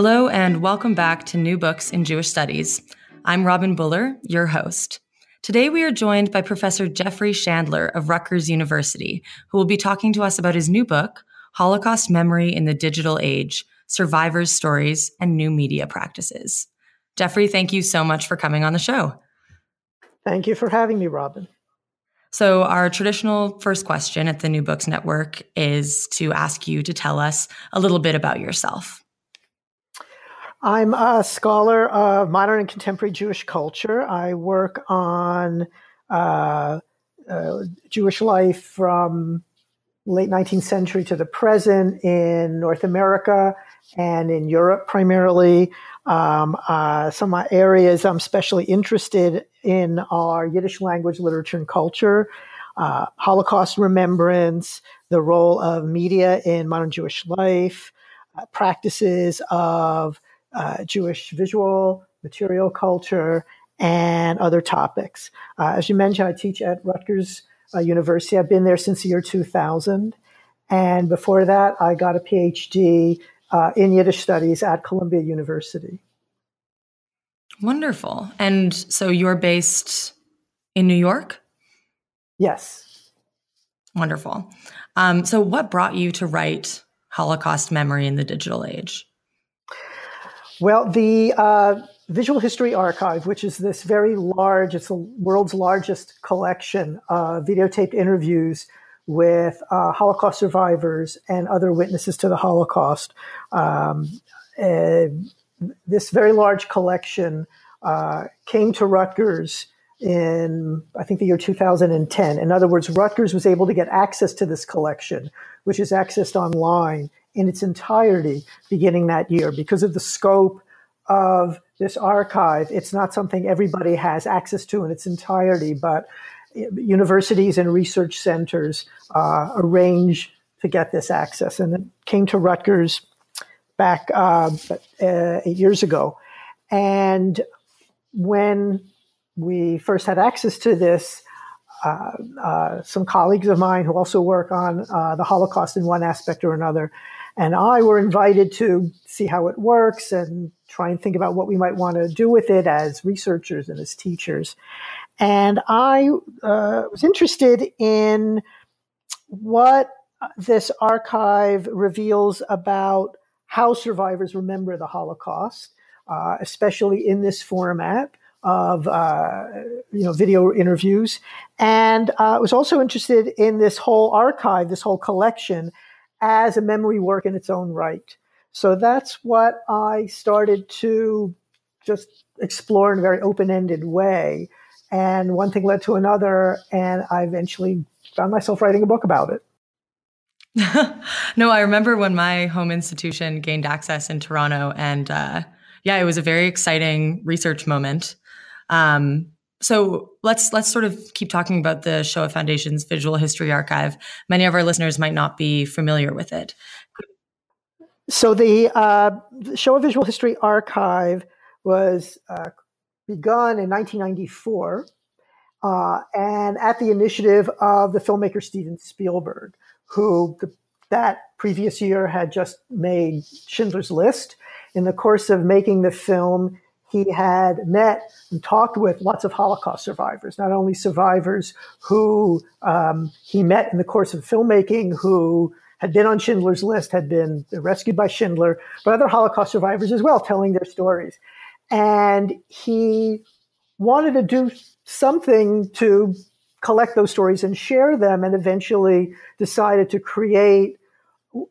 Hello, and welcome back to New Books in Jewish Studies. I'm Robin Buller, your host. Today, we are joined by Professor Jeffrey Shandler of Rutgers University, who will be talking to us about his new book, Holocaust Memory in the Digital Age Survivors' Stories and New Media Practices. Jeffrey, thank you so much for coming on the show. Thank you for having me, Robin. So, our traditional first question at the New Books Network is to ask you to tell us a little bit about yourself. I'm a scholar of modern and contemporary Jewish culture. I work on uh, uh, Jewish life from late 19th century to the present in North America and in Europe primarily. Um, uh, some areas I'm especially interested in are Yiddish language, literature, and culture, uh, Holocaust remembrance, the role of media in modern Jewish life, uh, practices of uh, Jewish visual, material culture, and other topics. Uh, as you mentioned, I teach at Rutgers uh, University. I've been there since the year 2000. And before that, I got a PhD uh, in Yiddish studies at Columbia University. Wonderful. And so you're based in New York? Yes. Wonderful. Um, so, what brought you to write Holocaust Memory in the Digital Age? Well, the uh, Visual History Archive, which is this very large, it's the world's largest collection of videotaped interviews with uh, Holocaust survivors and other witnesses to the Holocaust. Um, uh, this very large collection uh, came to Rutgers in, I think, the year 2010. In other words, Rutgers was able to get access to this collection, which is accessed online in its entirety beginning that year because of the scope of this archive. It's not something everybody has access to in its entirety, but universities and research centers uh, arrange to get this access. And it came to Rutgers back uh, uh, eight years ago. And when we first had access to this, uh, uh, some colleagues of mine who also work on uh, the Holocaust in one aspect or another and I were invited to see how it works and try and think about what we might want to do with it as researchers and as teachers. And I uh, was interested in what this archive reveals about how survivors remember the Holocaust, uh, especially in this format of uh, you know video interviews, and uh, I was also interested in this whole archive, this whole collection, as a memory work in its own right. So that's what I started to just explore in a very open ended way. And one thing led to another, and I eventually found myself writing a book about it. no, I remember when my home institution gained access in Toronto, and uh, yeah, it was a very exciting research moment. Um, so let's let's sort of keep talking about the Shoah Foundation's Visual History Archive. Many of our listeners might not be familiar with it. So the uh, Shoah Visual History Archive was uh, begun in 1994, uh, and at the initiative of the filmmaker Steven Spielberg, who the, that previous year had just made Schindler's List. In the course of making the film, he had met and talked with lots of Holocaust survivors, not only survivors who um, he met in the course of filmmaking, who had been on Schindler's List, had been rescued by Schindler, but other Holocaust survivors as well, telling their stories. And he wanted to do something to collect those stories and share them, and eventually decided to create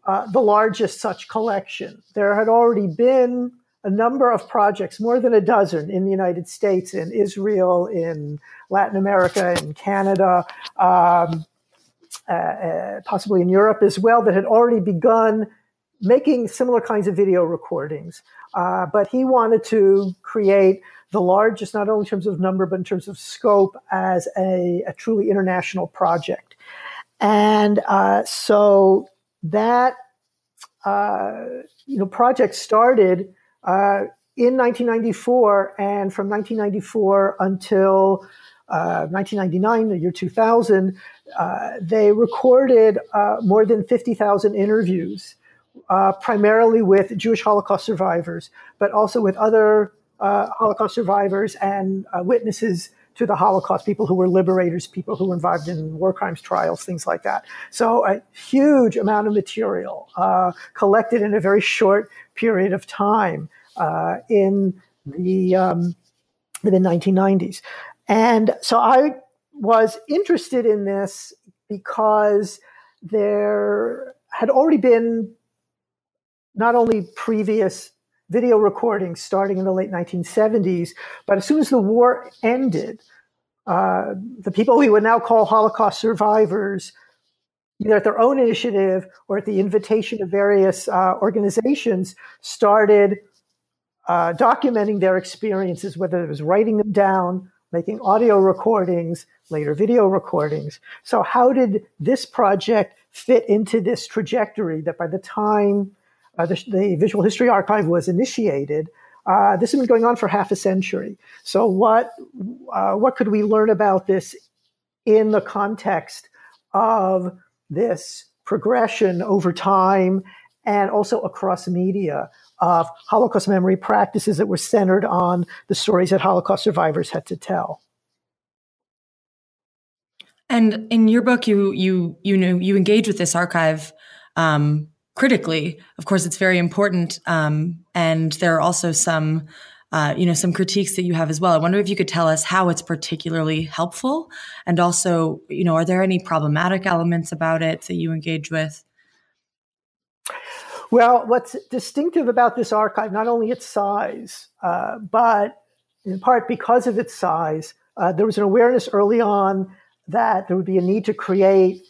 uh, the largest such collection. There had already been a number of projects, more than a dozen in the United States, in Israel, in Latin America, in Canada, um, uh, uh, possibly in Europe as well, that had already begun making similar kinds of video recordings. Uh, but he wanted to create the largest, not only in terms of number, but in terms of scope, as a, a truly international project. And uh, so that uh, you know project started uh, in 1994, and from 1994 until 1999, uh, the year 2000, uh, they recorded uh, more than 50,000 interviews, primarily with Jewish Holocaust survivors, but also with other Holocaust survivors and witnesses to the Holocaust, people who were liberators, people who were involved in war crimes trials, things like that. So a huge amount of material uh, collected in a very short period of time uh, in the um, the 1990s. And so I was interested in this because there had already been not only previous video recordings starting in the late 1970s, but as soon as the war ended, uh, the people we would now call Holocaust survivors, either at their own initiative or at the invitation of various uh, organizations, started uh, documenting their experiences, whether it was writing them down, making audio recordings, later video recordings. So, how did this project fit into this trajectory that by the time uh, the, the, Visual History Archive was initiated, uh, this has been going on for half a century. So, what uh, what could we learn about this in the context of this progression over time and also across media of Holocaust memory practices that were centered on the stories that Holocaust survivors had to tell. And in your book, you you you know you engage with this archive um, critically. Of course, it's very important, um, and there are also some uh, you know some critiques that you have as well. I wonder if you could tell us how it's particularly helpful, and also you know are there any problematic elements about it that you engage with? Well, what's distinctive about this archive, not only its size, uh, but in part because of its size, uh, there was an awareness early on that there would be a need to create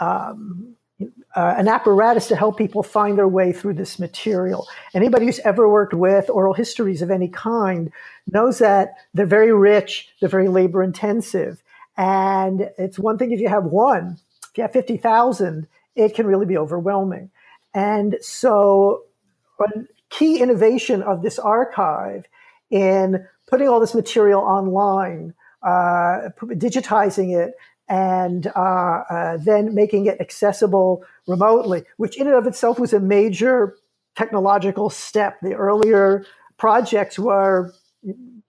um, uh, an apparatus to help people find their way through this material. Anybody who's ever worked with oral histories of any kind knows that they're very rich, they're very labor intensive. And it's one thing if you have one, if you have 50,000, it can really be overwhelming. And so, a key innovation of this archive in putting all this material online, uh, digitizing it, and uh, uh, then making it accessible remotely, which in and of itself was a major technological step. The earlier projects were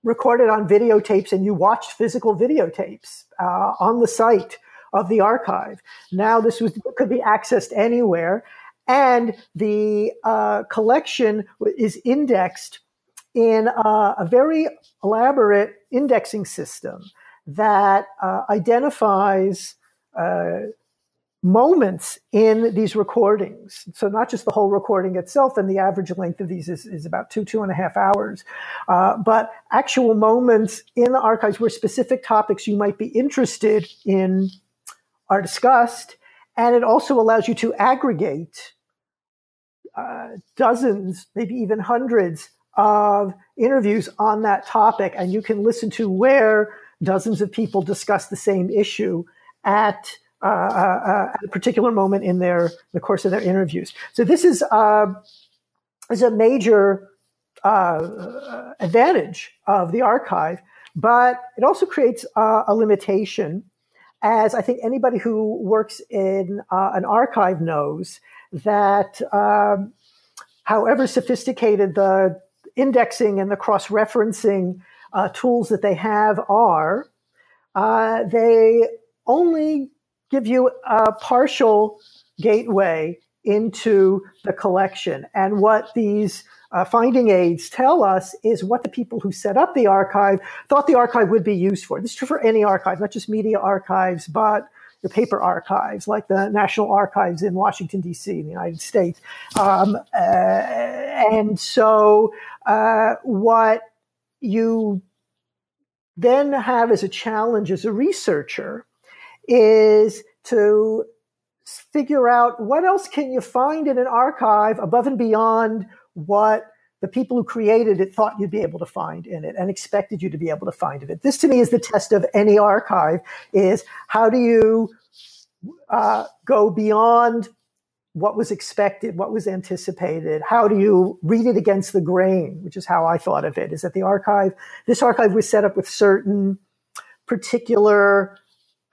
recorded on videotapes, and you watched physical videotapes uh, on the site of the archive. Now this was, could be accessed anywhere, and the uh, collection is indexed in uh, a very elaborate indexing system that uh, identifies uh, moments in these recordings. So not just the whole recording itself, and the average length of these is, is about two, two and a half hours, uh, but actual moments in the archives where specific topics you might be interested in are discussed. And it also allows you to aggregate uh, dozens, maybe even hundreds of interviews on that topic, and you can listen to where dozens of people discuss the same issue at uh, uh, uh at a particular moment in their the course of their interviews. So this is uh, is a major advantage of the archive, but it also creates a limitation, as I think anybody who works in an archive knows that um, however sophisticated the indexing and the cross referencing uh, tools that they have are, uh, they only give you a partial gateway into the collection. And what these uh, finding aids tell us is what the people who set up the archive thought the archive would be used for. This is true for any archive, not just media archives, but the paper archives, like the National Archives in Washington, D.C., in the United States. Um, uh, and so, uh, what you then have as a challenge as a researcher is to figure out what else can you find in an archive above and beyond what the people who created it thought you'd be able to find in it and expected you to be able to find in it. This to me is the test of any archive is how do you uh, go beyond what was expected, what was anticipated? How do you read it against the grain, which is how I thought of it, is that the archive, this archive was set up with certain particular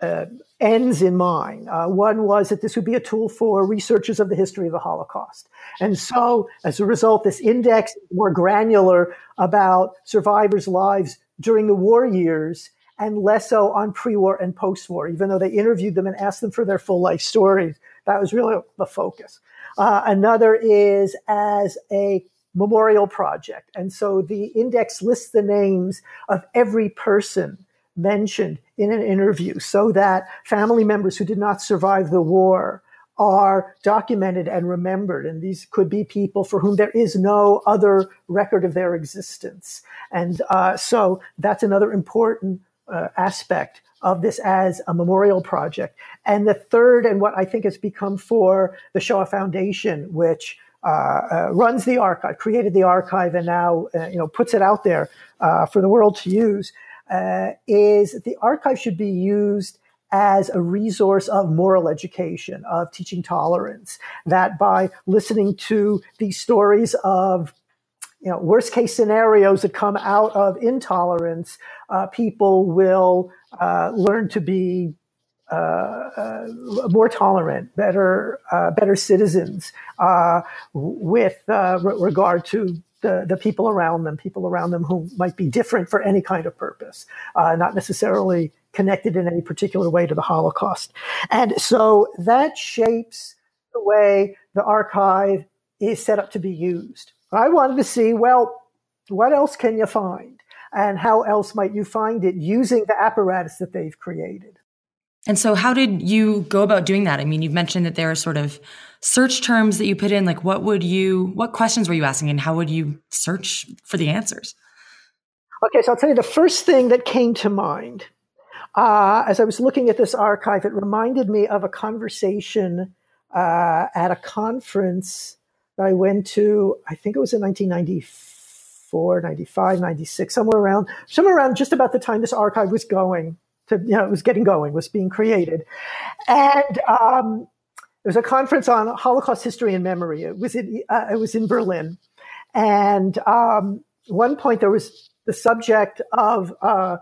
uh, ends in mind. Uh, one was that this would be a tool for researchers of the history of the Holocaust. And so, as a result, this index is more granular about survivors' lives during the war years and less so on pre-war and post-war, even though they interviewed them and asked them for their full life stories. That was really the focus. Uh, another is as a memorial project. And so the index lists the names of every person mentioned in an interview so that family members who did not survive the war are documented and remembered. And these could be people for whom there is no other record of their existence. And uh, so that's another important uh, aspect of this as a memorial project. And the third, and what I think has become for the Shoah Foundation, which uh, uh, runs the archive, created the archive, and now uh, you know puts it out there uh, for the world to use, uh, is the archive should be used as a resource of moral education, of teaching tolerance. That by listening to these stories of you know, worst case scenarios that come out of intolerance, uh, people will uh, learn to be uh, uh more tolerant, better, uh, better citizens uh, with re- regard to the, the people around them, people around them who might be different for any kind of purpose, uh, not necessarily connected in any particular way to the Holocaust. And so that shapes the way the archive is set up to be used. I wanted to see, well, what else can you find? And how else might you find it using the apparatus that they've created? And so, how did you go about doing that? I mean, you've mentioned that there are sort of search terms that you put in. Like, what would you, what questions were you asking, and how would you search for the answers? Okay, so I'll tell you the first thing that came to mind uh, as I was looking at this archive. It reminded me of a conversation uh, at a conference that I went to, I think it was in 1994, 95, 96, somewhere around, somewhere around just about the time this archive was going to, you know, it was getting going, was being created. And um, there was a conference on Holocaust history and memory. It was in, uh, it was in Berlin. And um, one point there was the subject of uh,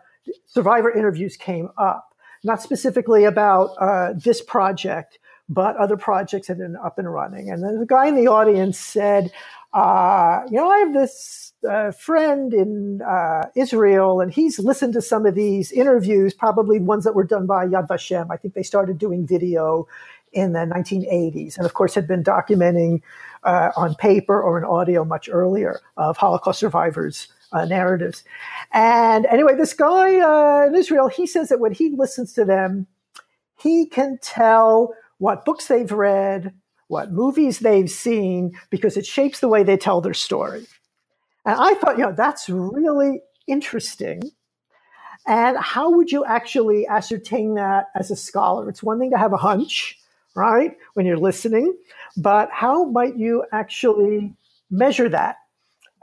survivor interviews came up, not specifically about uh, this project, but other projects that had been up and running. And then the guy in the audience said, uh, you know, I have this uh, friend in uh, Israel, and he's listened to some of these interviews, probably ones that were done by Yad Vashem. I think they started doing video in the 1980s, and of course had been documenting uh, on paper or in audio much earlier of Holocaust survivors. Uh, narratives. And anyway, this guy uh, in Israel, he says that when he listens to them, he can tell what books they've read, what movies they've seen, because it shapes the way they tell their story. And I thought, you know, that's really interesting. And how would you actually ascertain that as a scholar? It's one thing to have a hunch, right, when you're listening, but how might you actually measure that?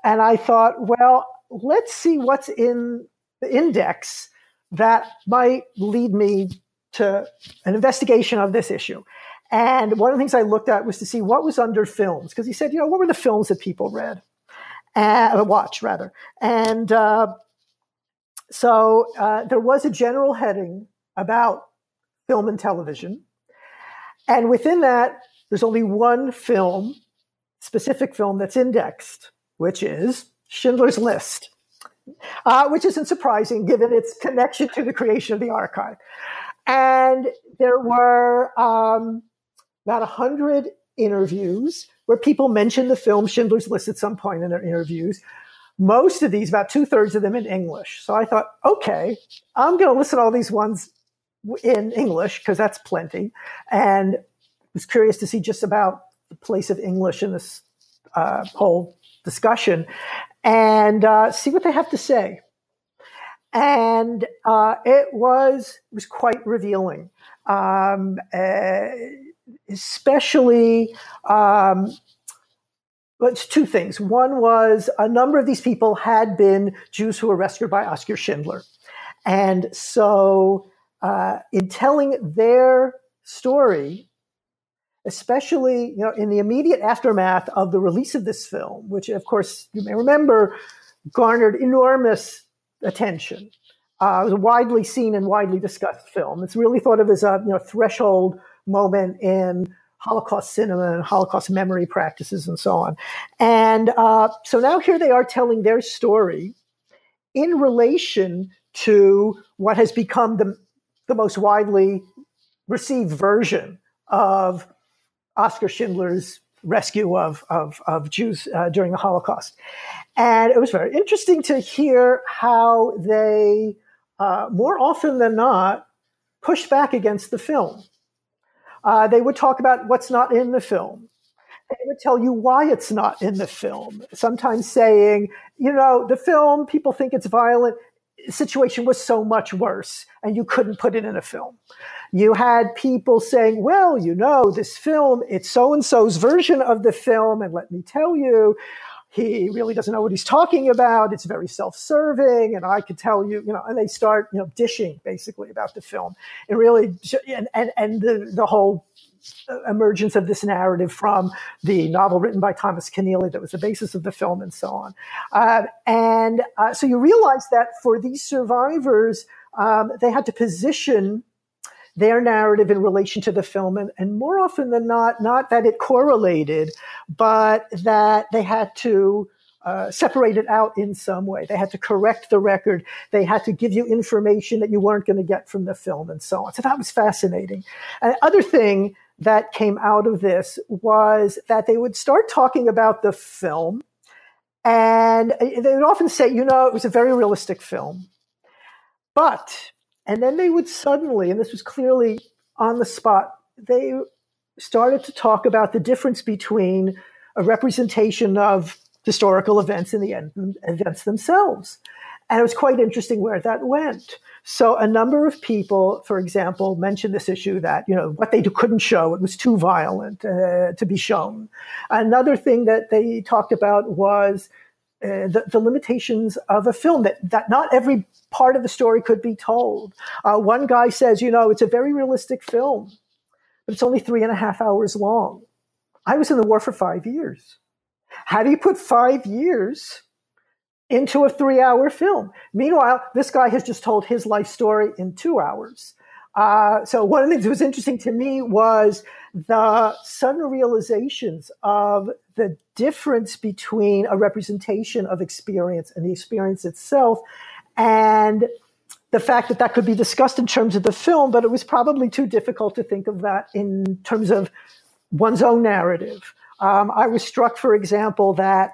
And I thought, well, let's see what's in the index that might lead me to an investigation of this issue. And one of the things I looked at was to see what was under films, because he said, you know, what were the films that people read, uh, watch rather. And uh, so uh, there was a general heading about film and television, and within that, there's only one film, specific film that's indexed, which is Schindler's List, uh, which isn't surprising given its connection to the creation of the archive. And there were um, about 100 interviews where people mentioned the film Schindler's List at some point in their interviews. Most of these, about two thirds of them in English. So I thought, okay, I'm going to listen all these ones in English because that's plenty. And was curious to see just about the place of English in this uh, whole discussion and uh, see what they have to say and uh, it was it was quite revealing. Um, uh, especially. Um, it's two things. One was a number of these people had been Jews who were rescued by Oskar Schindler. And so, uh, in telling their story, especially you know in the immediate aftermath of the release of this film, which of course you may remember garnered enormous attention. Uh, it was a widely seen and widely discussed film. It's really thought of as a you know threshold moment in Holocaust cinema and Holocaust memory practices and so on. And uh, so now here they are telling their story in relation to what has become the, the most widely received version of Oskar Schindler's rescue of, of, of Jews uh, during the Holocaust. And it was very interesting to hear how they, uh, more often than not, pushed back against the film. Uh, they would talk about what's not in the film. They would tell you why it's not in the film. Sometimes saying, you know, the film, people think it's violent. The situation was so much worse, and you couldn't put it in a film. You had people saying, well, you know, this film, it's so and so's version of the film. And let me tell you, he really doesn't know what he's talking about. It's very self-serving, and I could tell you, you know, and they start, you know, dishing basically about the film, and really, and and and the the whole emergence of this narrative from the novel written by Thomas Keneally that was the basis of the film, and so on. Uh, and uh, so you realize that for these survivors, um, they had to position their narrative in relation to the film, and, and more often than not, not that it correlated, but that they had to uh, separate it out in some way. They had to correct the record. They had to give you information that you weren't going to get from the film, and so on. So that was fascinating. And other thing that came out of this was that they would start talking about the film, and they would often say, you know, it was a very realistic film, but and then they would suddenly, and this was clearly on the spot, they started to talk about the difference between a representation of historical events and the events themselves. And it was quite interesting where that went. So a number of people, for example, mentioned this issue that, you know, what they couldn't show, it was too violent uh, to be shown. Another thing that they talked about was uh, the, the, limitations of a film that, that not every part of the story could be told. Uh, one guy says, you know, it's a very realistic film, but it's only three and a half hours long. I was in the war for five years. How do you put five years into a three hour film? Meanwhile, this guy has just told his life story in two hours. Uh, so one of the things that was interesting to me was the sudden realizations of the difference between a representation of experience and the experience itself, and the fact that that could be discussed in terms of the film, but it was probably too difficult to think of that in terms of one's own narrative. Um, I was struck, for example, that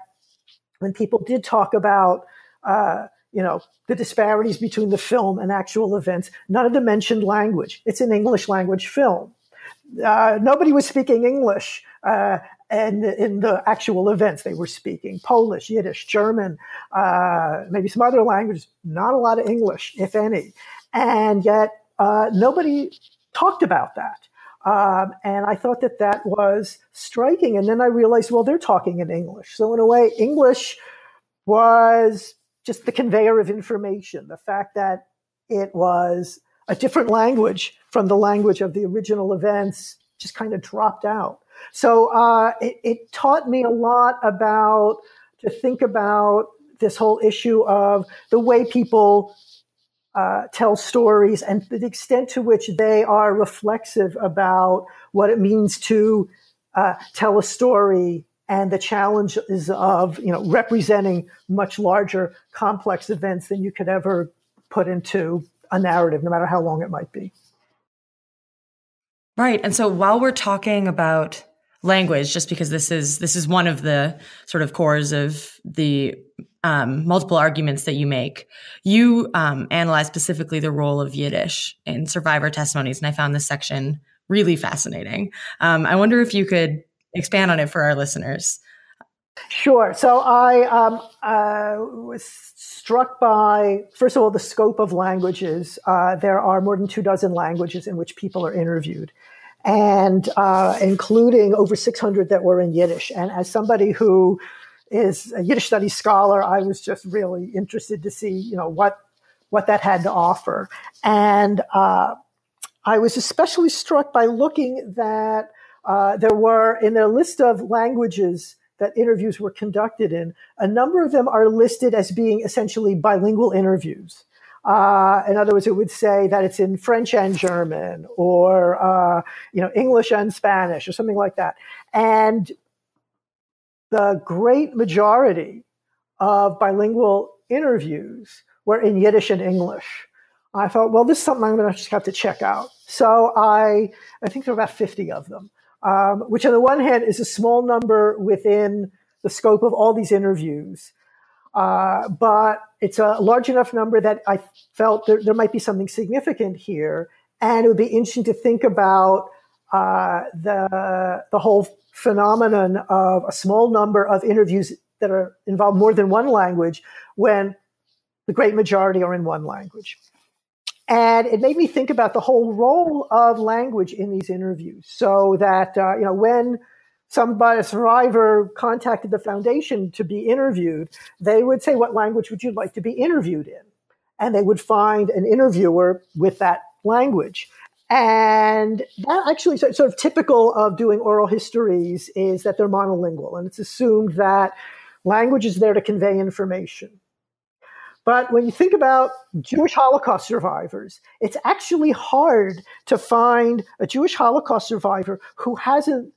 when people did talk about uh, you know, the disparities between the film and actual events. None of them mentioned language. It's an English language film. Uh, nobody was speaking English, uh, and in the actual events they were speaking Polish, Yiddish, German, uh, maybe some other languages. Not a lot of English, if any, and yet uh, nobody talked about that. Um, and I thought that that was striking. And then I realized, well, they're talking in English. So in a way, English was just the conveyor of information, the fact that it was a different language from the language of the original events just kind of dropped out. So uh, it, it, taught me a lot about to think about this whole issue of the way people uh, tell stories and the extent to which they are reflexive about what it means to uh, tell a story and the challenge is of you know representing much larger complex events than you could ever put into a narrative no matter how long it might be. Right. And so while we're talking about language just because this is this is one of the sort of cores of the um, multiple arguments that you make you um, analyze specifically the role of yiddish in survivor testimonies and i found this section really fascinating. Um, i wonder if you could expand on it for our listeners. Sure. So I um, uh, was struck by, first of all, the scope of languages. Uh, there are more than two dozen languages in which people are interviewed. and uh, including over 600 that were in Yiddish. And as somebody who is a Yiddish studies scholar, I was just really interested to see, you know, what what that had to offer. And uh, I was especially struck by looking that uh, there were in their list of languages that interviews were conducted in, a number of them are listed as being essentially bilingual interviews. Uh, in other words, it would say that it's in French and German, or uh, you know English and Spanish, or something like that. And the great majority of bilingual interviews were in Yiddish and English. I thought, well, this is something I'm going to just have to check out. So I, I think there are about 50 of them um, which on the one hand is a small number within the scope of all these interviews. Uh, but it's a large enough number that I felt there, there, might be something significant here. And it would be interesting to think about uh, the, the whole phenomenon of a small number of interviews that are involve more than one language when the great majority are in one language. And it made me think about the whole role of language in these interviews. So that, uh, you know, when somebody, a survivor contacted the foundation to be interviewed, they would say, what language would you like to be interviewed in? And they would find an interviewer with that language. And that actually sort of typical of doing oral histories is that they're monolingual. And it's assumed that language is there to convey information. But when you think about Jewish Holocaust survivors, it's actually hard to find a Jewish Holocaust survivor who hasn't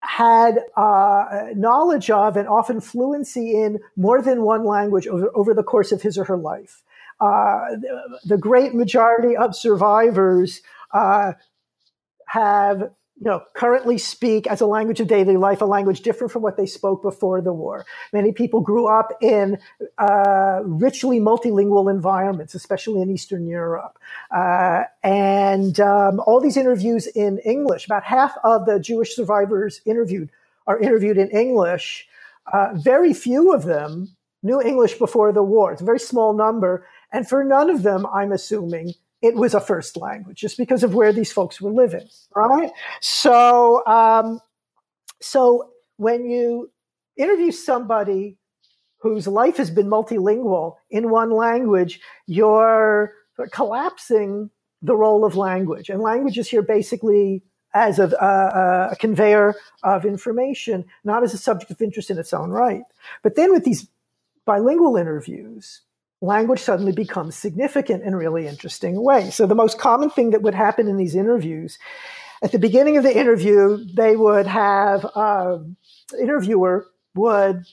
had uh, knowledge of and often fluency in more than one language over, over the course of his or her life. Uh, the, the, great majority of survivors uh, have you know, currently speak as a language of daily life, a language different from what they spoke before the war. Many people grew up in uh, richly multilingual environments, especially in Eastern Europe. Uh, and um, all these interviews in English, about half of the Jewish survivors interviewed are interviewed in English. Uh, very few of them knew English before the war. It's a very small number. And for none of them, I'm assuming, it was a first language just because of where these folks were living, right? So, um, so when you interview somebody whose life has been multilingual in one language, you're collapsing the role of language. And language is here basically as a, a, a, conveyor of information, not as a subject of interest in its own right. But then with these bilingual interviews, language suddenly becomes significant in really interesting ways. So the most common thing that would happen in these interviews, at the beginning of the interview, they would have um, interviewer would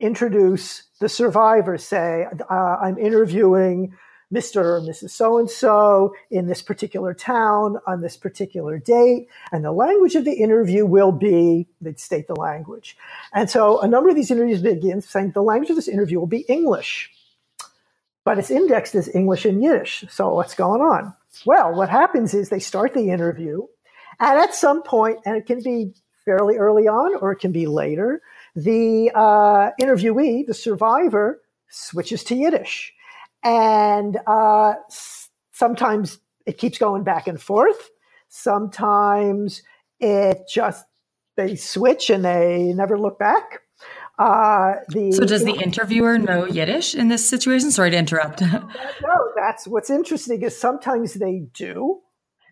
introduce the survivor, say, uh, I'm interviewing Mr. or Mrs. So and so in this particular town on this particular date. And the language of the interview will be, they'd state the language. And so a number of these interviews begin saying the language of this interview will be English but it's indexed as English and Yiddish. So what's going on? Well, what happens is they start the interview, and at some point, and it can be fairly early on or it can be later, the uh, interviewee, the survivor, switches to Yiddish. And uh, sometimes it keeps going back and forth. Sometimes it just, they switch and they never look back. Uh, the, so does the interviewer know Yiddish in this situation? Sorry to interrupt. no, that's what's interesting is sometimes they do.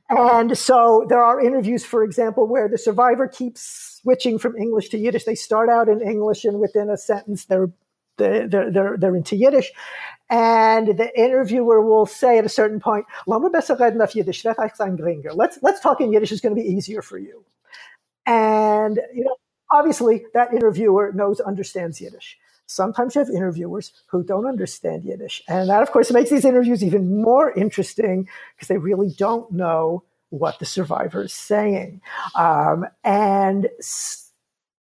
And so there are interviews, for example, where the survivor keeps switching from English to Yiddish. They start out in English and within a sentence they're they're, they're, they're into Yiddish. And the interviewer will say at a certain point, let's, let's talk in Yiddish, it's going to be easier for you. And, you know, obviously that interviewer knows, understands Yiddish. Sometimes you have interviewers who don't understand Yiddish. And that, of course, makes these interviews even more interesting because they really don't know what the survivor is saying. Um, and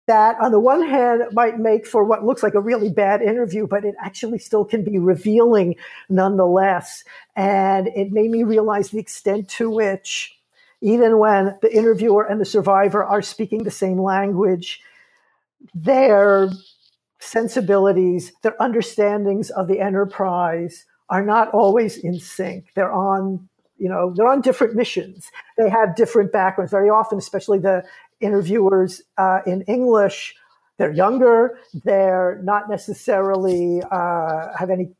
that, on the one hand, might make for what looks like a really bad interview, but it actually still can be revealing nonetheless. And it made me realize the extent to which even when the interviewer and the survivor are speaking the same language, their sensibilities, their understandings of the enterprise are not always in sync. They're on You know, they're on different missions. They have different backgrounds. Very often, especially the interviewers uh, in English, they're younger. They're not necessarily uh, have any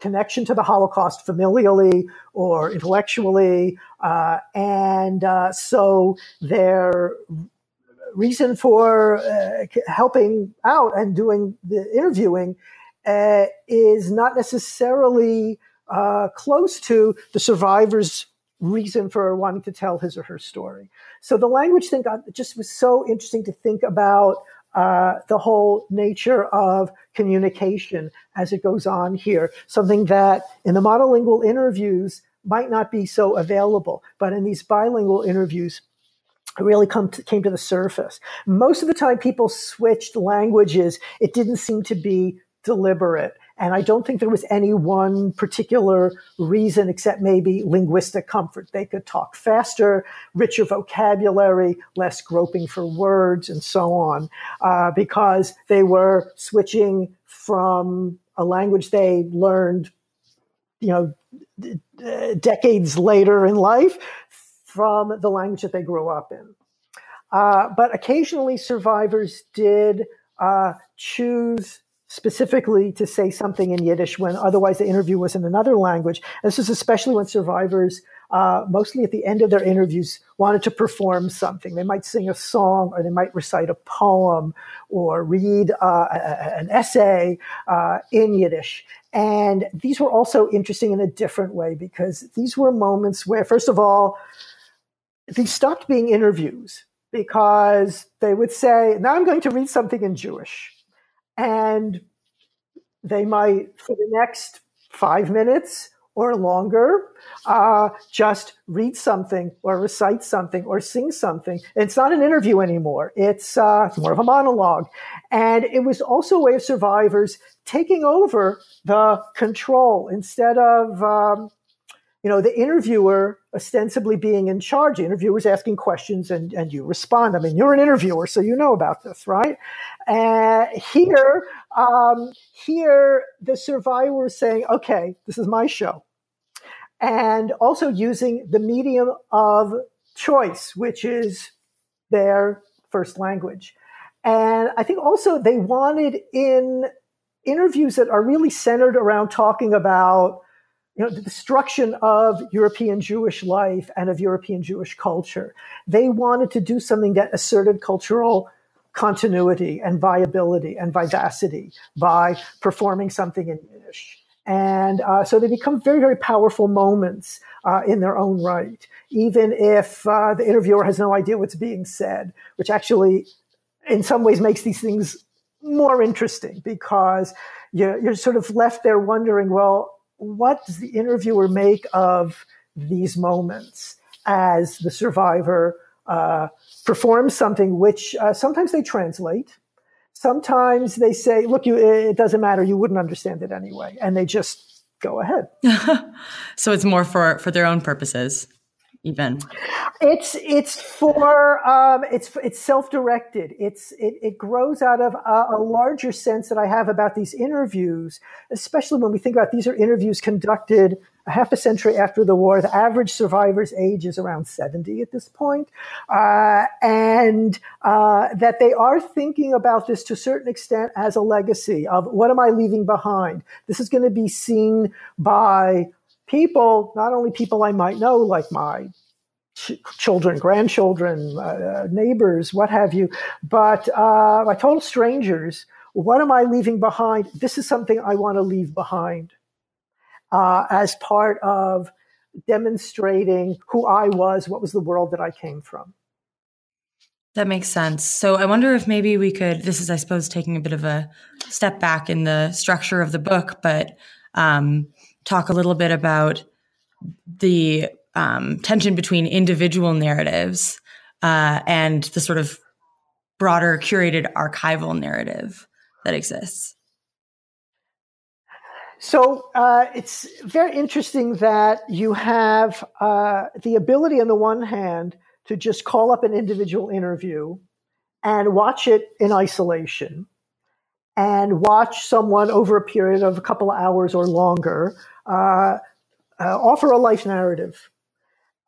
connection to the Holocaust familially or intellectually, uh, and uh, so their reason for uh, helping out and doing the interviewing uh, is not necessarily uh, close to the survivor's reason for wanting to tell his or her story. So the language thing got, just was so interesting to think about uh, the whole nature of communication as it goes on here, something that in the monolingual interviews might not be so available, but in these bilingual interviews, it really come to, came to the surface. Most of the time, people switched languages. It didn't seem to be deliberate. And I don't think there was any one particular reason except maybe linguistic comfort. They could talk faster, richer vocabulary, less groping for words, and so on, uh, because they were switching from a language they learned, you know, d- d- decades later in life from the language that they grew up in. Uh, but occasionally survivors did uh, choose specifically to say something in Yiddish when otherwise the interview was in another language. This is especially when survivors, uh, mostly at the end of their interviews, wanted to perform something. They might sing a song or they might recite a poem or read uh, an essay uh, in Yiddish. And these were also interesting in a different way because these were moments where, first of all, these stopped being interviews because they would say, Now I'm going to read something in Jewish and they might, for the next five minutes or longer, uh, just read something or recite something or sing something. It's not an interview anymore. It's uh, more of a monologue. And it was also a way of survivors taking over the control instead of um, you know, the interviewer ostensibly being in charge. The interviewer's asking questions and, and you respond. I mean, you're an interviewer, so you know about this, right? Uh, here, um, here, the survivor is saying, okay, this is my show. And also using the medium of choice, which is their first language. And I think also they wanted in interviews that are really centered around talking about you know, the destruction of European Jewish life and of European Jewish culture. They wanted to do something that asserted cultural continuity and viability and vivacity by performing something in Yiddish. And uh, so they become very, very powerful moments uh, in their own right, even if uh, the interviewer has no idea what's being said, which actually, in some ways, makes these things more interesting because you're, you're sort of left there wondering, well, what does the interviewer make of these moments as the survivor uh, performs something which uh, sometimes they translate. Sometimes they say look you it doesn't matter. You wouldn't understand it anyway. And they just go ahead. So it's more for for their own purposes even. It's it's for um, it's it's self-directed. It's it, it grows out of a, a, larger sense that i have about these interviews especially when we think about these are interviews conducted a half a century after the war. The average survivor's age is around 70 at this point uh, and uh, that they are thinking about this to a certain extent as a legacy of what am i leaving behind? This is going to be seen by people, not only people I might know, like my ch- children, grandchildren, uh, neighbors, what have you, but uh, my total strangers. What am I leaving behind? This is something I want to leave behind uh, as part of demonstrating who I was, what was the world that I came from. That makes sense. So I wonder if maybe we could, this is, I suppose, taking a bit of a step back in the structure of the book, but um, talk a little bit about the um, tension between individual narratives uh, and the sort of broader curated archival narrative that exists. So uh, it's very interesting that you have uh, the ability, on the one hand, to just call up an individual interview and watch it in isolation and watch someone over a period of a couple of hours or longer uh, uh, offer a life narrative.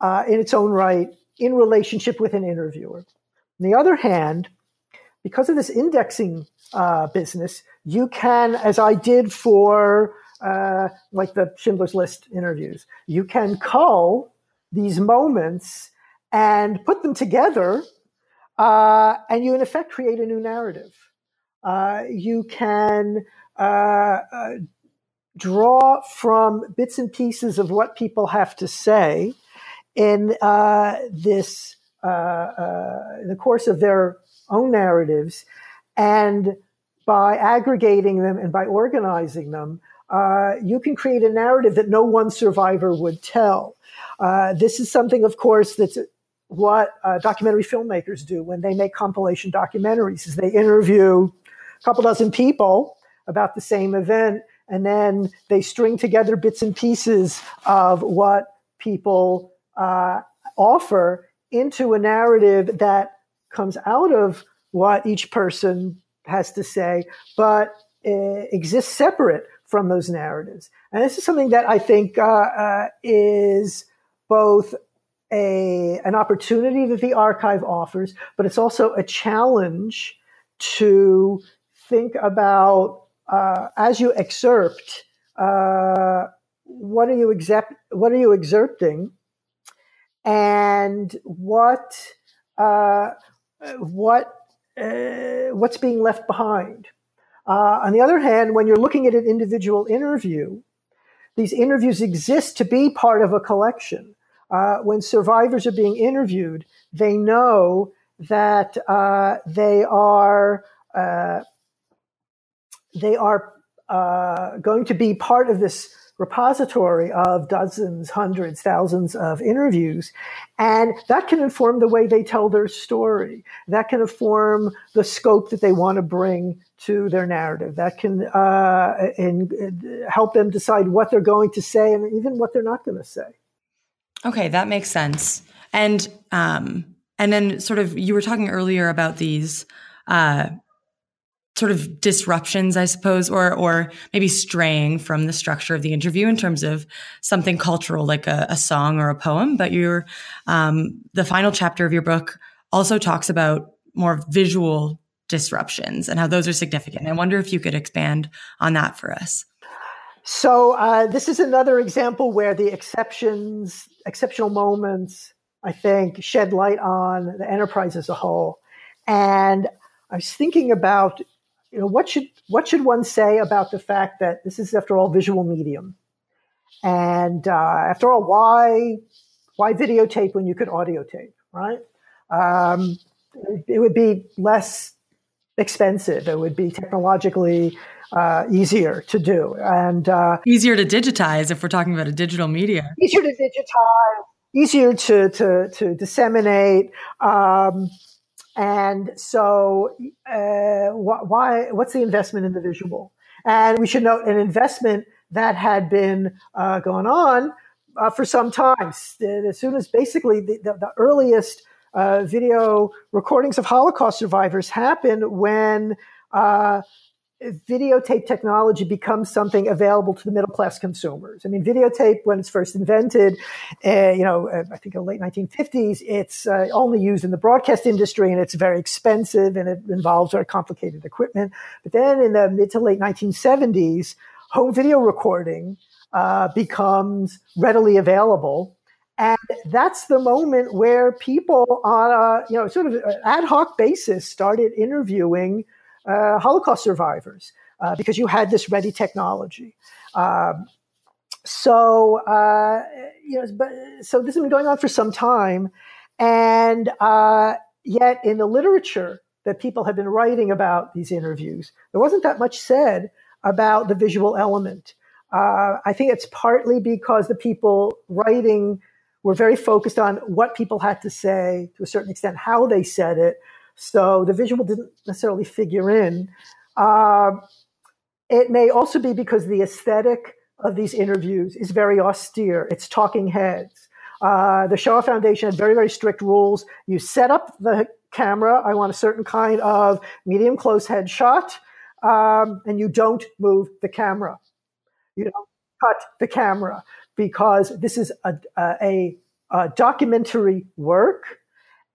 uh, in its own right in relationship with an interviewer. On the other hand, because of this indexing uh, business, you can, as I did for uh, like the Schindler's List interviews, you can cull these moments and put them together, uh, and you in effect create a new narrative. Uh, you can uh, uh, draw from bits and pieces of what people have to say in this in the course of their own narratives, and by aggregating them and by organizing them, uh, you can create a narrative that no one survivor would tell. Uh, this is something, of course, that's what uh, documentary filmmakers do when they make compilation documentaries is they interview couple dozen people about the same event and then they string together bits and pieces of what people uh, offer into a narrative that comes out of what each person has to say, but uh, exists separate from those narratives. And this is something that I think uh, uh, is both a, an opportunity that the archive offers, but it's also a challenge to think about uh, as you excerpt uh, what are you except what are you excerpting and what uh, what uh, what's being left behind uh, on the other hand, when you're looking at an individual interview, these interviews exist to be part of a collection. Uh, when survivors are being interviewed, they know that they are they are uh, going to be part of this repository of dozens, hundreds, thousands of interviews. And that can inform the way they tell their story. That can inform the scope that they want to bring to their narrative. That can uh, in help them decide what they're going to say and even what they're not going to say. Okay, that makes sense. And um, and then sort of you were talking earlier about these uh, sort of disruptions, I suppose, or or maybe straying from the structure of the interview in terms of something cultural like a, a song or a poem. But your um, the final chapter of your book also talks about more visual disruptions and how those are significant. I wonder if you could expand on that for us. So uh, this is another example where the exceptions, exceptional moments, I think, shed light on the enterprise as a whole. And I was thinking about you know, what should what should one say about the fact that this is, after all, visual medium, and uh, after all, why why videotape when you could audio tape, right? Um, it would be less expensive. It would be technologically uh, easier to do, and uh, easier to digitize if we're talking about a digital media. Easier to digitize, easier to to, to disseminate. Um, and so, uh, wh- why? What's the investment in the visual? And we should note an investment that had been uh, going on uh, for some time. As soon as basically the, the, the earliest uh, video recordings of Holocaust survivors happened when uh, videotape technology becomes something available to the middle class consumers. I mean, videotape, when it's first invented, uh, you know, uh, I think in the late 1950s, it's uh, only used in the broadcast industry and it's very expensive and it involves very complicated equipment. But then in the mid to late 1970s, home video recording uh, becomes readily available. And that's the moment where people on a, you know, sort of ad hoc basis started interviewing uh, Holocaust survivors uh, because you had this ready technology. Um, so uh, you know, but so this has been going on for some time, and uh, yet in the literature that people have been writing about these interviews, there wasn't that much said about the visual element. Uh, I think it's partly because the people writing were very focused on what people had to say to a certain extent, how they said it, so the visual didn't necessarily figure in. Uh, it may also be because the aesthetic of these interviews is very austere. It's talking heads. Uh, the Shoah Foundation had very, very strict rules. You set up the camera. I want a certain kind of medium close headshot, um, and you don't move the camera. You don't cut the camera because this is a, a, uh, documentary work,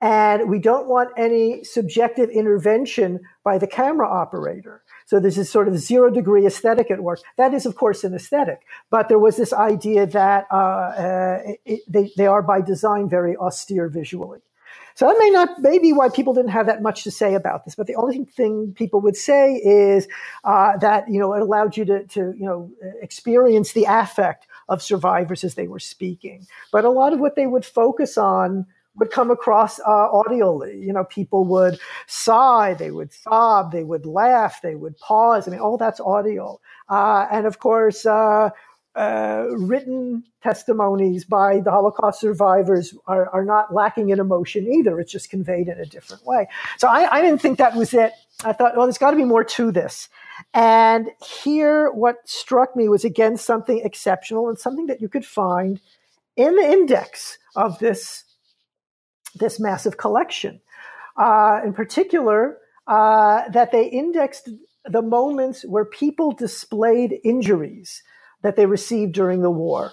and we don't want any subjective intervention by the camera operator. So there's this sort of zero degree aesthetic at work. That is, of course, an aesthetic, but there was this idea that uh, uh, it, they, they are by design very austere visually. So that may not, maybe why people didn't have that much to say about this. But the only thing people would say is uh, that you know it allowed you to, to you know experience the affect of survivors as they were speaking. But a lot of what they would focus on would come across uh, audially. You know, people would sigh, they would sob, they would laugh, they would pause. I mean, all that's audio. Uh, and of course, uh, uh, written testimonies by the Holocaust survivors are, are, not lacking in emotion either. It's just conveyed in a different way. So I, I didn't think that was it. I thought, well, there's got to be more to this. And here, what struck me was again something exceptional and something that you could find in the index of this, this massive collection. Uh, in particular, uh, that they indexed the moments where people displayed injuries that they received during the war.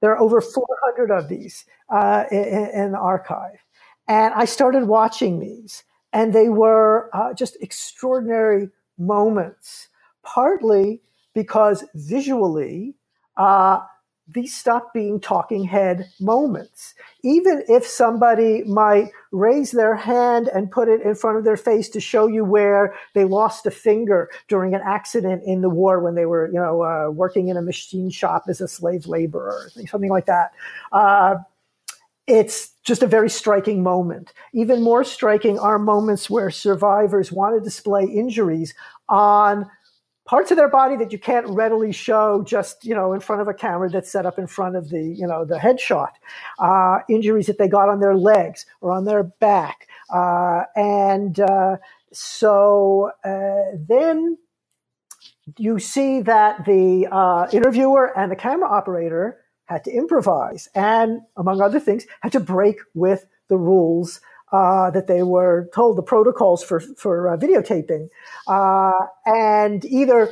There are over 400 of these uh, in, in, the archive. And I started watching these, and they were uh, just extraordinary moments, partly because visually, uh, these stop being talking head moments. Even if somebody might raise their hand and put it in front of their face to show you where they lost a finger during an accident in the war when they were, you know, uh, working in a machine shop as a slave laborer, something like that. Uh, it's just a very striking moment. Even more striking are moments where survivors want to display injuries on parts of their body that you can't readily show just you know in front of a camera that's set up in front of the you know the headshot. Uh, injuries that they got on their legs or on their back. Uh, and uh, so uh, then you see that the uh, interviewer and the camera operator had to improvise and among other things had to break with the rules uh, that they were told the protocols for for uh, videotaping, uh, and either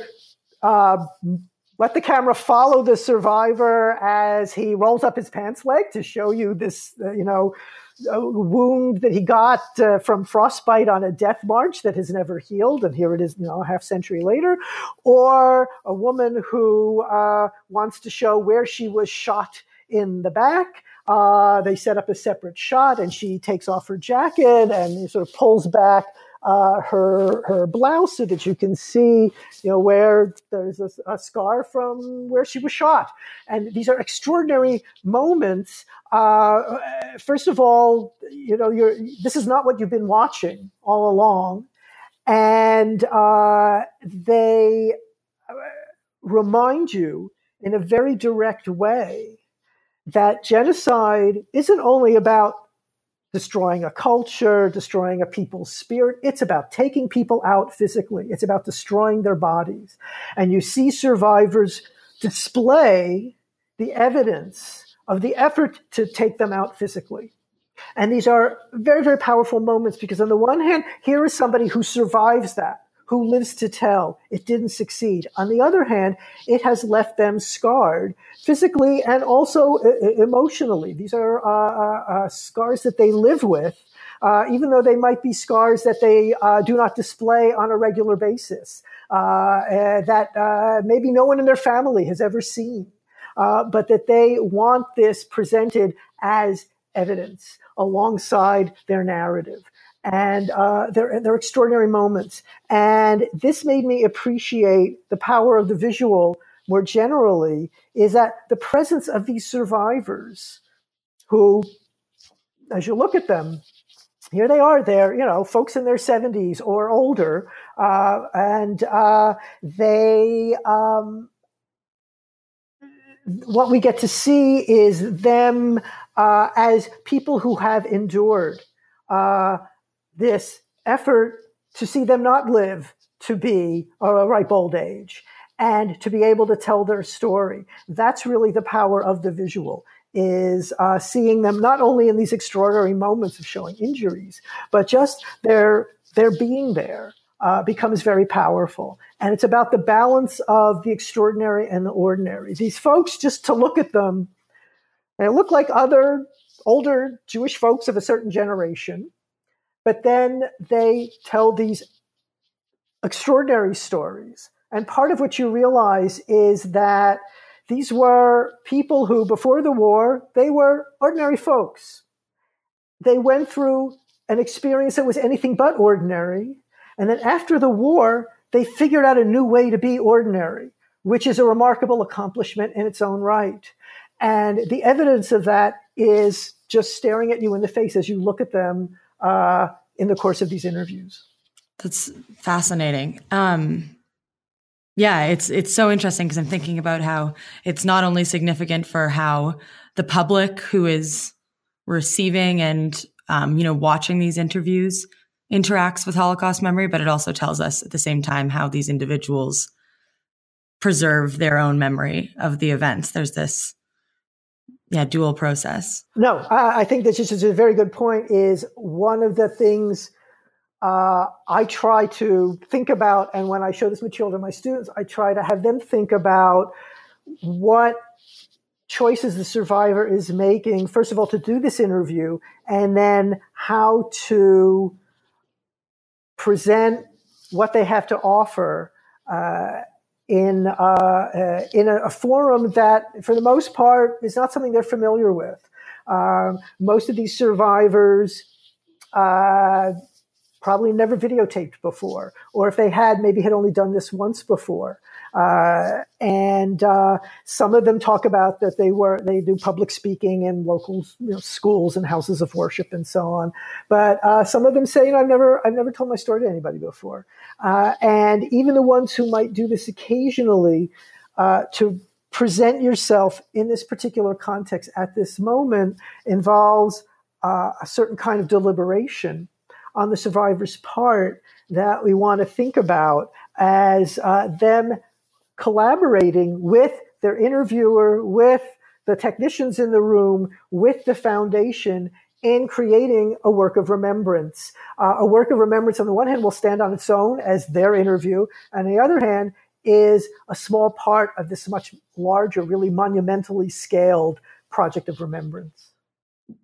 uh, let the camera follow the survivor as he rolls up his pants leg to show you this, uh, you know. wound that he got from frostbite on a death march that has never healed, and here it is, you know, a half century later, or a woman who wants to show where she was shot in the back, uh, they set up a separate shot, and she takes off her jacket and sort of pulls back uh, her her blouse so that you can see, you know, where there's a, a, scar from where she was shot. And these are extraordinary moments. Uh, first of all, you know, you're this is not what you've been watching all along, and uh, they uh, remind you in a very direct way that genocide isn't only about destroying a culture, destroying a people's spirit. It's about taking people out physically. It's about destroying their bodies. And you see survivors display the evidence of the effort to take them out physically. And these are very, very powerful moments because on the one hand, here is somebody who survives that who lives to tell it didn't succeed. On the other hand, it has left them scarred physically and also emotionally. These are uh, uh, uh, scars that they live with. Uh, even though they might be scars that they uh, do not display on a regular basis, uh, that maybe no one in their family has ever seen, but that they want this presented as evidence alongside their narrative and uh, they're, they're extraordinary moments. And this made me appreciate the power of the visual more generally, is that the presence of these survivors who, as you look at them, here they are, they're, you know, folks in their 70s or older, uh, and uh, they, um, what we get to see is them uh, as people who have endured. Uh, this effort to see them not live to be a ripe old age and to be able to tell their story. That's really the power of the visual is uh, seeing them not only in these extraordinary moments of showing injuries, but just their their being there uh, becomes very powerful. And it's about the balance of the extraordinary and the ordinary. These folks, just to look at them, they look like other older Jewish folks of a certain generation, but then they tell these extraordinary stories. And part of what you realize is that these were people who, before the war, they were ordinary folks. They went through an experience that was anything but ordinary. And then after the war, they figured out a new way to be ordinary, which is a remarkable accomplishment in its own right. And the evidence of that is just staring at you in the face as you look at them uh, in the course of these interviews. That's fascinating. Um, yeah, it's it's so interesting because I'm thinking about how it's not only significant for how the public who is receiving and um, you know watching these interviews interacts with Holocaust memory, but it also tells us at the same time how these individuals preserve their own memory of the events. There's this yeah dual process. No, I, I think this is a very good point. Is one of the things uh, I try to think about, and when I show this material to my students, I try to have them think about what choices the survivor is making, first of all, to do this interview, and then how to present what they have to offer uh, in, uh, uh, in a, a, forum that, for the most part, is not something they're familiar with. Um, most of these survivors uh, probably never videotaped before, or if they had, maybe had only done this once before. Uh, and uh, some of them talk about that they were they do public speaking in local you know, schools and houses of worship and so on. But uh, some of them say, you know, I've never I've never told my story to anybody before. Uh, and even the ones who might do this occasionally uh, to present yourself in this particular context at this moment involves uh, a certain kind of deliberation on the survivor's part that we want to think about as uh, them collaborating with their interviewer, with the technicians in the room, with the foundation in creating a work of remembrance. Uh, a work of remembrance, on the one hand, will stand on its own as their interview, and on the other hand, is a small part of this much larger, really monumentally scaled project of remembrance.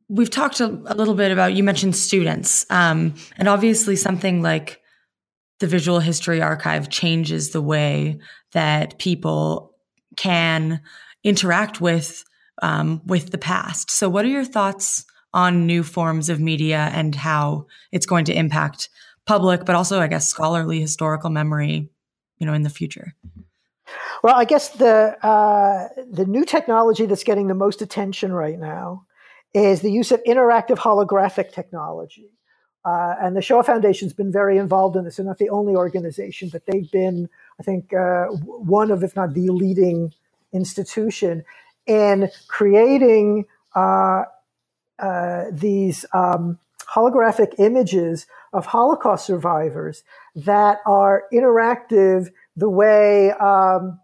We've talked a, a, little bit about, you mentioned students, um, and obviously something like the Visual History Archive changes the way that people can interact with um, with the past. So, what are your thoughts on new forms of media and how it's going to impact public, but also, I guess, scholarly historical memory, you know, in the future? Well, I guess the uh, the new technology that's getting the most attention right now is the use of interactive holographic technology. Uh, and the Shoah Foundation has been very involved in this. They're not the only organization, but they've been, I think, uh, one of, if not the leading institution in creating uh, uh these um, holographic images of Holocaust survivors that are interactive the way um,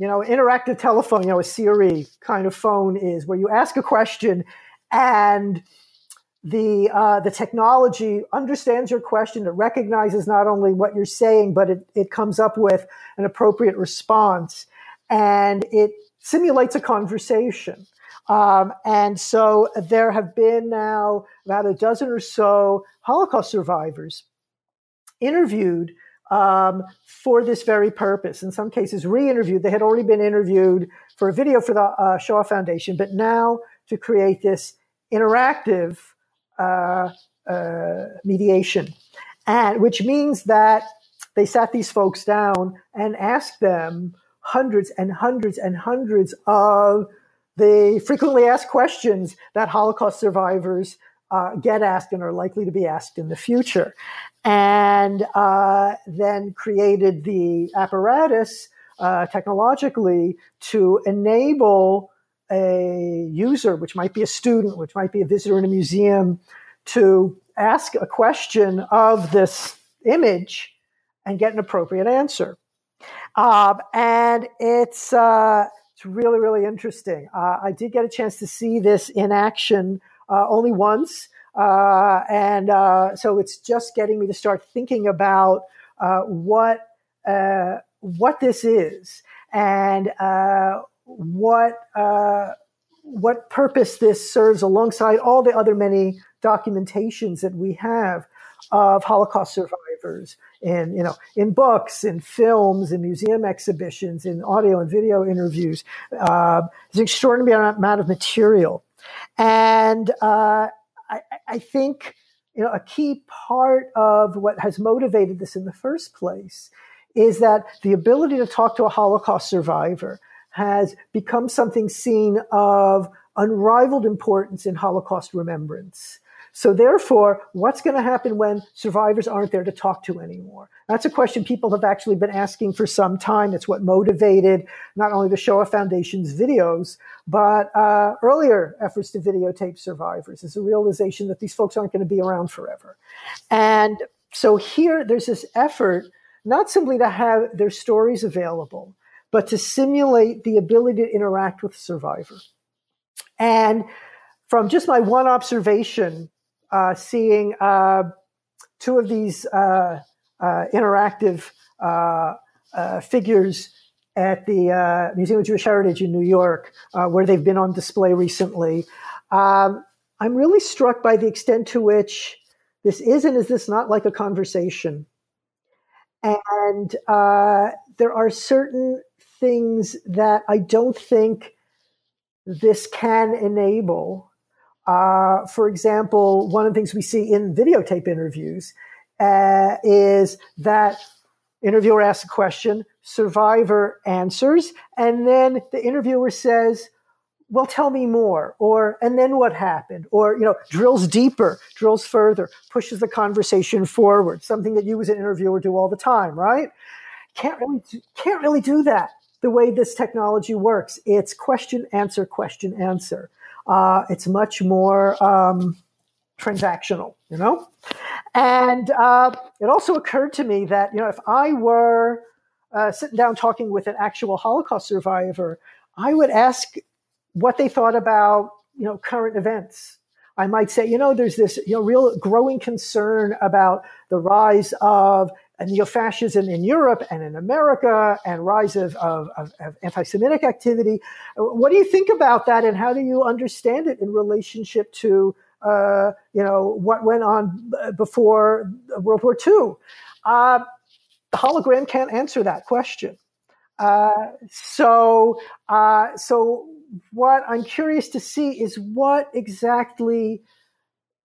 you know, interactive telephone, you know, a Siri kind of phone is where you ask a question and the uh, the technology understands your question. It recognizes not only what you're saying, but it, it comes up with an appropriate response, and it simulates a conversation. Um, and so there have been now about a dozen or so Holocaust survivors interviewed um, for this very purpose. In some cases, re-interviewed. They had already been interviewed for a video for the uh, Shoah Foundation, but now to create this interactive mediation, and which means that they sat these folks down and asked them hundreds and hundreds and hundreds of the frequently asked questions that Holocaust survivors uh, get asked and are likely to be asked in the future. And uh, then created the apparatus uh, technologically to enable a user, which might be a student, which might be a visitor in a museum, to ask a question of this image and get an appropriate answer. Um, and it's uh, it's really really interesting. Uh, I did get a chance to see this in action uh, only once. Uh, and uh, so it's just getting me to start thinking about uh, what what this is and what uh, what purpose this serves alongside all the other many documentations that we have of Holocaust survivors in you know in books, in films, in museum exhibitions, in audio and video interviews. Uh, there's an extraordinary amount of material, and uh, I, I think you know a key part of what has motivated this in the first place is that the ability to talk to a Holocaust survivor has become something seen of unrivaled importance in Holocaust remembrance. So therefore, what's going to happen when survivors aren't there to talk to anymore? That's a question people have actually been asking for some time. It's what motivated not only the Shoah Foundation's videos, but uh, earlier efforts to videotape survivors. Is a realization that these folks aren't going to be around forever. And so here, there's this effort not simply to have their stories available, but to simulate the ability to interact with survivor. And from just my one observation, uh, seeing uh, two of these uh, uh interactive uh, uh, figures at the Museum of Jewish Heritage in New York, where they've been on display recently. Um, I'm really struck by the extent to which this is and is this not like a conversation. And there are certain things that I don't think this can enable. Uh, for example, one of the things we see in videotape interviews uh, is that interviewer asks a question, survivor answers, and then the interviewer says, well, tell me more, or, and then what happened, or, you know, drills deeper, drills further, pushes the conversation forward, something that you as an interviewer do all the time, right? Can't really, can't really do that the way this technology works. It's question, answer, question, answer. Uh, it's much more um, transactional, you know? And uh, it also occurred to me that, you know, if I were uh, sitting down talking with an actual Holocaust survivor, I would ask what they thought about, you know, current events. I might say, you know, there's this, you know, real growing concern about the rise of neo-fascism in Europe and in America and rise of, of, of, of, anti-Semitic activity. What do you think about that, and how do you understand it in relationship to uh, you know what went on before World War II? Uh, the hologram can't answer that question. Uh, so, uh, so what I'm curious to see is what exactly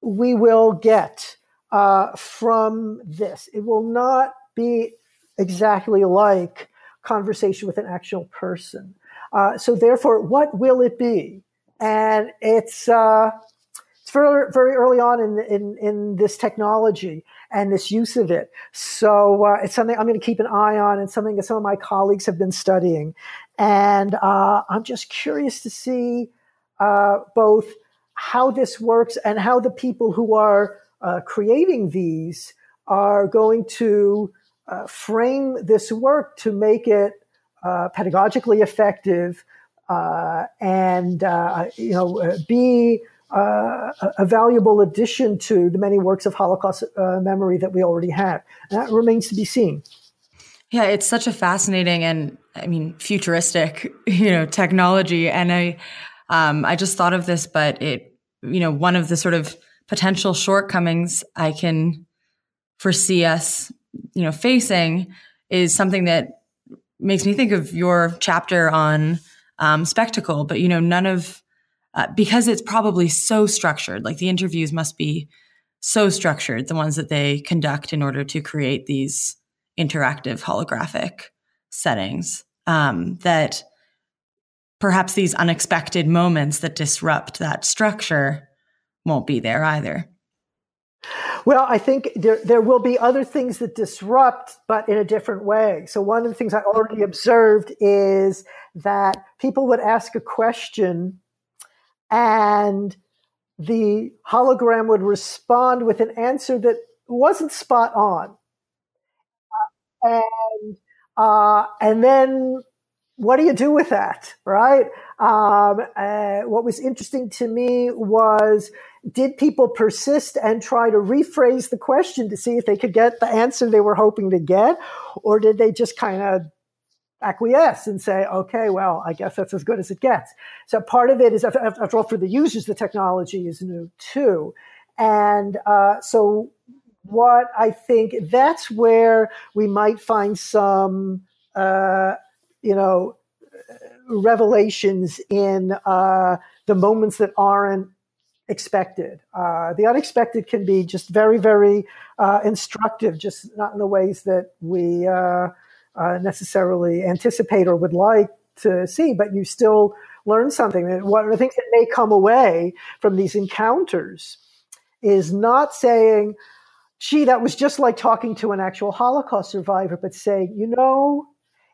we will get uh, from this. It will not be exactly like conversation with an actual person. Uh, so therefore, what will it be? And it's uh, it's very very early on in, in in this technology and this use of it. So uh, it's something I'm going to keep an eye on, and something that some of my colleagues have been studying. And uh, I'm just curious to see uh, both how this works and how the people who are uh, creating these are going to uh, frame this work to make it uh, pedagogically effective uh, and uh, you know uh, be a valuable addition to the many works of Holocaust memory that we already have. And that remains to be seen. Yeah, it's such a fascinating and I mean futuristic, you know, technology. And I, um, I just thought of this, but it, you know, one of the sort of potential shortcomings I can foresee us, you know, facing is something that makes me think of your chapter on um, spectacle. But you know, none of uh, because it's probably so structured. Like the interviews must be so structured, the ones that they conduct in order to create these interactive holographic settings. Um, that perhaps these unexpected moments that disrupt that structure won't be there either. Well, I think there, there will be other things that disrupt, but in a different way. So, one of the things I already observed is that people would ask a question and the hologram would respond with an answer that wasn't spot on. Uh, and, uh, and then what do you do with that, right? Um, uh, what was interesting to me was did people persist and try to rephrase the question to see if they could get the answer they were hoping to get, or did they just kind of acquiesce and say, okay, well, I guess that's as good as it gets. So part of it is, after all, for the users, the technology is new too. And uh, so what I think that's where we might find some, uh, you know, revelations in uh, the moments that aren't expected. Uh, the unexpected can be just very, very uh, instructive, just not in the ways that we uh, uh, necessarily anticipate or would like to see, but you still learn something. And one of the things that may come away from these encounters is not saying, gee, that was just like talking to an actual Holocaust survivor, but saying, you know,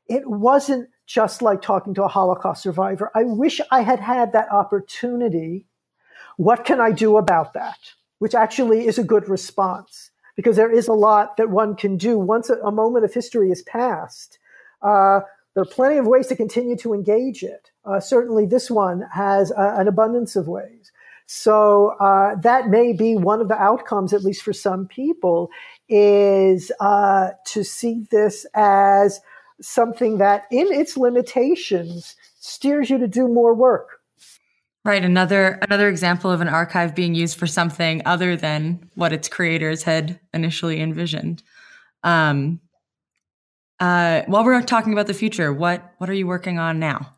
it wasn't just like talking to a Holocaust survivor. I wish I had had that opportunity. What can I do about that? Which actually is a good response because there is a lot that one can do once a, a moment of history is passed. Uh, there are plenty of ways to continue to engage it. Uh, certainly, this one has an abundance of ways. So uh, that may be one of the outcomes, at least for some people, is uh, to see this as something that, in its limitations, steers you to do more work. Right. Another another example of an archive being used for something other than what its creators had initially envisioned. Um, uh, while we're talking about the future, what what are you working on now?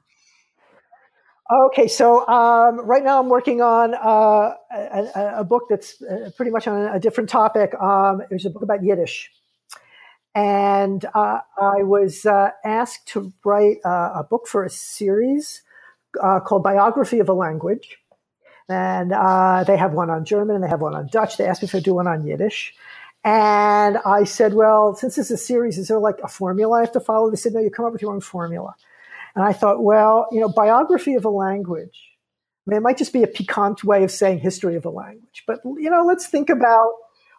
Okay, so um, right now I'm working on uh, a, a, book that's uh, pretty much on a different topic. Um, it was a book about Yiddish. And uh, I was uh, asked to write uh, a book for a series uh, called Biography of a Language. And uh, they have one on German and they have one on Dutch. They asked me if I'd do one on Yiddish. And I said, well, since it's a series, is there like a formula I have to follow? They said, no, you come up with your own formula. And I thought, well, you know, biography of a language. I mean, it might just be a piquant way of saying history of a language. But, you know, let's think about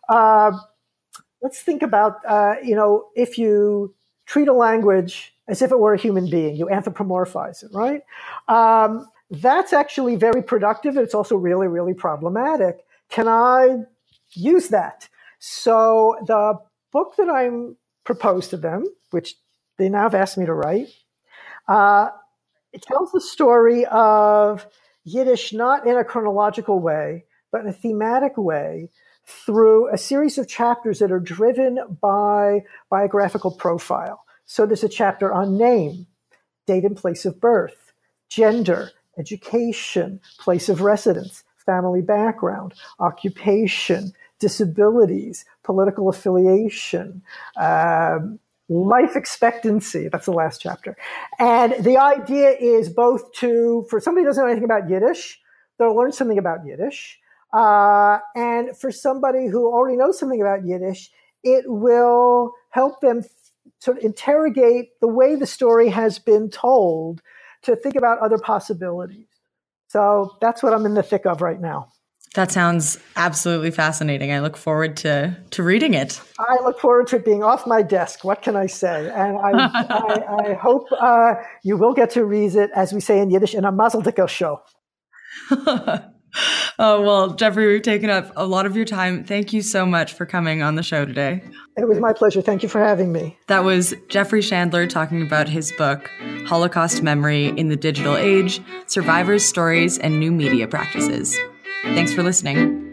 uh, let's think about, uh, you know, if you treat a language as if it were a human being, you anthropomorphize it, right? Um, that's actually very productive. It's also really, really problematic. Can I use that? So the book that I'm proposed to them, which they now have asked me to write, uh, it tells the story of Yiddish not in a chronological way, but in a thematic way through a series of chapters that are driven by biographical profile. So there's a chapter on name, date and place of birth, gender, education, place of residence, family background, occupation, disabilities, political affiliation, um, life expectancy. That's the last chapter. And the idea is both to, for somebody who doesn't know anything about Yiddish, they'll learn something about Yiddish. Uh, and for somebody who already knows something about Yiddish, it will help them sort of interrogate the way the story has been told to think about other possibilities. So that's what I'm in the thick of right now. That sounds absolutely fascinating. I look forward to to reading it. I look forward to it being off my desk. What can I say? And I, I, I, hope uh, you will get to read it, as we say in Yiddish, in a Mazel show. oh, well, Jeffrey, we've taken up a lot of your time. Thank you so much for coming on the show today. It was my pleasure. Thank you for having me. That was Jeffrey Shandler talking about his book, Holocaust Memory in the Digital Age Survivors' Stories and New Media Practices. Thanks for listening.